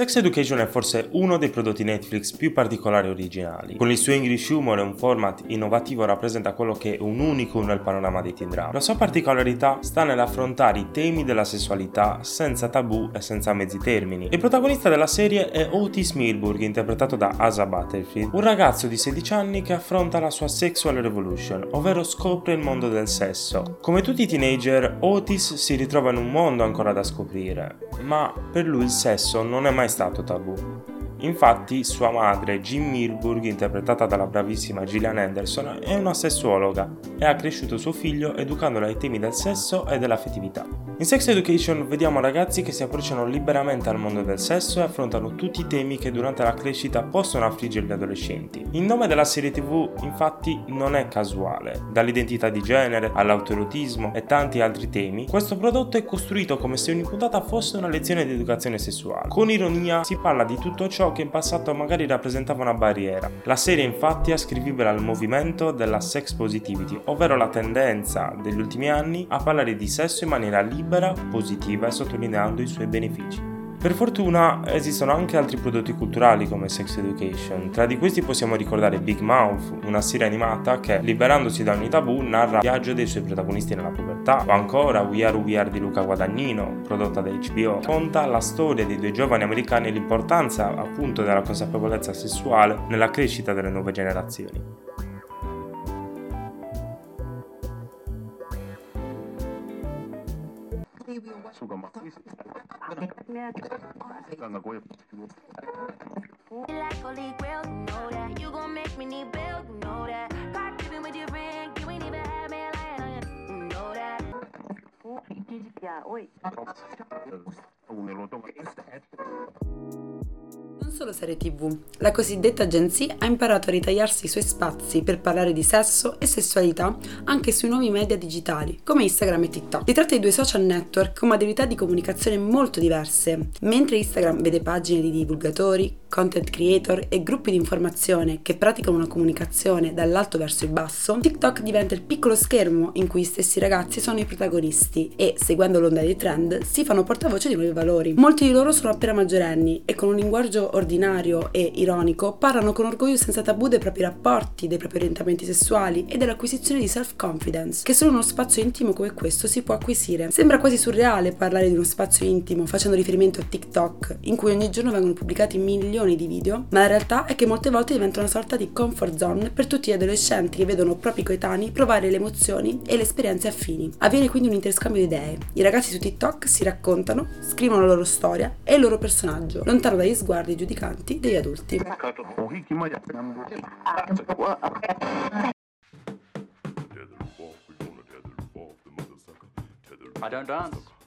Sex Education è forse uno dei prodotti Netflix più particolari e originali. Con il suo English humor e un format innovativo rappresenta quello che è un unicum nel panorama dei teen drama. La sua particolarità sta nell'affrontare i temi della sessualità senza tabù e senza mezzi termini. Il protagonista della serie è Otis Milburg, interpretato da Asa Butterfield, un ragazzo di 16 anni che affronta la sua sexual revolution, ovvero scopre il mondo del sesso. Come tutti i teenager, Otis si ritrova in un mondo ancora da scoprire, ma per lui il sesso non è mai stato tabù. Infatti, sua madre, Jim Milburg, interpretata dalla bravissima Gillian Anderson, è una sessuologa e ha cresciuto suo figlio educandolo ai temi del sesso e dell'affettività. In Sex Education vediamo ragazzi che si approcciano liberamente al mondo del sesso e affrontano tutti i temi che durante la crescita possono affliggere gli adolescenti. Il nome della serie tv infatti non è casuale, dall'identità di genere all'autoerotismo e tanti altri temi, questo prodotto è costruito come se ogni puntata fosse una lezione di educazione sessuale. Con ironia si parla di tutto ciò che in passato magari rappresentava una barriera. La serie infatti è ascrivibile al movimento della sex positivity, ovvero la tendenza degli ultimi anni a parlare di sesso in maniera libera positiva e sottolineando i suoi benefici. Per fortuna esistono anche altri prodotti culturali come Sex Education, tra di questi possiamo ricordare Big Mouth, una serie animata che, liberandosi da ogni tabù, narra il viaggio dei suoi protagonisti nella pubertà, o ancora We Are We Are di Luca Guadagnino, prodotta da HBO, conta la storia dei due giovani americani e l'importanza appunto della consapevolezza sessuale nella crescita delle nuove generazioni. Like holy grail, you know that you gon' make me need bail, you know that. With your friend, you ain't even had me lying on you, you know that. 야, 오 Penso serie TV. La cosiddetta Gen Z ha imparato a ritagliarsi i suoi spazi per parlare di sesso e sessualità anche sui nuovi media digitali, come Instagram e TikTok. Si tratta di due social network con modalità di comunicazione molto diverse. Mentre Instagram vede pagine di divulgatori, content creator e gruppi di informazione che praticano una comunicazione dall'alto verso il basso, TikTok diventa il piccolo schermo in cui stessi ragazzi sono i protagonisti e, seguendo l'onda dei trend, si fanno portavoce di nuovi valori. Molti di loro sono appena maggiorenni e con un linguaggio ordinario e ironico parlano con orgoglio senza tabù dei propri rapporti, dei propri orientamenti sessuali e dell'acquisizione di self-confidence, che solo uno spazio intimo come questo si può acquisire. Sembra quasi surreale parlare di uno spazio intimo facendo riferimento a TikTok, in cui ogni giorno vengono pubblicati milioni di video, ma la realtà è che molte volte diventa una sorta di comfort zone per tutti gli adolescenti che vedono propri coetanei provare le emozioni e le esperienze affini. Avviene quindi un interscambio di idee. I ragazzi su TikTok si raccontano, scrivono la loro storia e il loro personaggio, lontano dagli sguardi giudicanti degli adulti. I don't dance.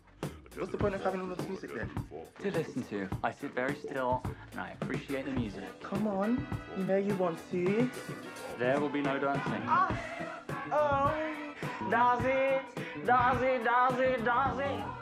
What's the point of having all of the music then? To listen to. I sit very still and I appreciate the music. Come on, you know you want to. There will be no dancing. Ah, oh, does it, does it, does it, does it?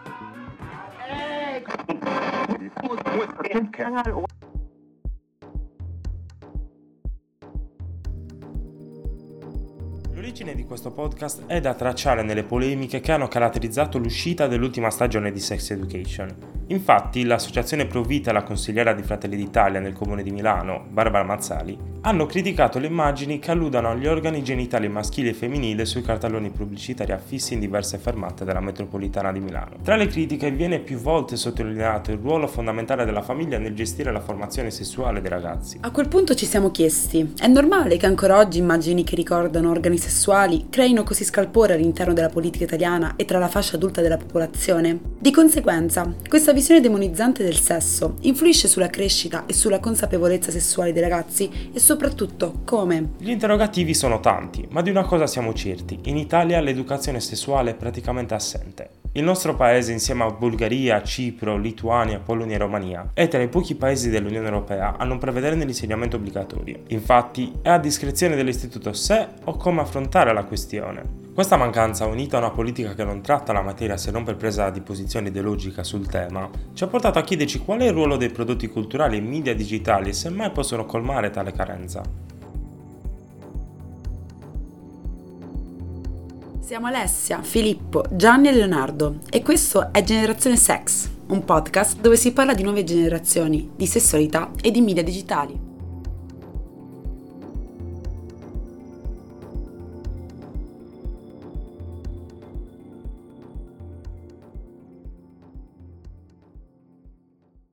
L'origine di questo podcast è da tracciare nelle polemiche che hanno caratterizzato l'uscita dell'ultima stagione di Sex Education. Infatti, l'associazione Pro Vita e la consigliera di Fratelli d'Italia nel comune di Milano, Barbara Mazzali, hanno criticato le immagini che alludano agli organi genitali maschili e femminili sui cartelloni pubblicitari affissi in diverse fermate della metropolitana di Milano. Tra le critiche viene più volte sottolineato il ruolo fondamentale della famiglia nel gestire la formazione sessuale dei ragazzi. A quel punto ci siamo chiesti, è normale che ancora oggi immagini che ricordano organi sessuali creino così scalpore all'interno della politica italiana e tra la fascia adulta della popolazione? Di conseguenza, questa visione demonizzante del sesso influisce sulla crescita e sulla consapevolezza sessuale dei ragazzi e soprattutto come. Gli interrogativi sono tanti, ma di una cosa siamo certi, in Italia l'educazione sessuale è praticamente assente. Il nostro paese, insieme a Bulgaria, Cipro, Lituania, Polonia e Romania, è tra i pochi paesi dell'Unione Europea a non prevederne l'insegnamento obbligatorio. Infatti, è a discrezione dell'istituto se o come affrontare la questione. Questa mancanza, unita a una politica che non tratta la materia se non per presa di posizione ideologica sul tema, ci ha portato a chiederci qual è il ruolo dei prodotti culturali e media digitali e se mai possono colmare tale carenza. Siamo Alessia, Filippo, Gianni e Leonardo e questo è Generazione Sex, un podcast dove si parla di nuove generazioni, di sessualità e di media digitali.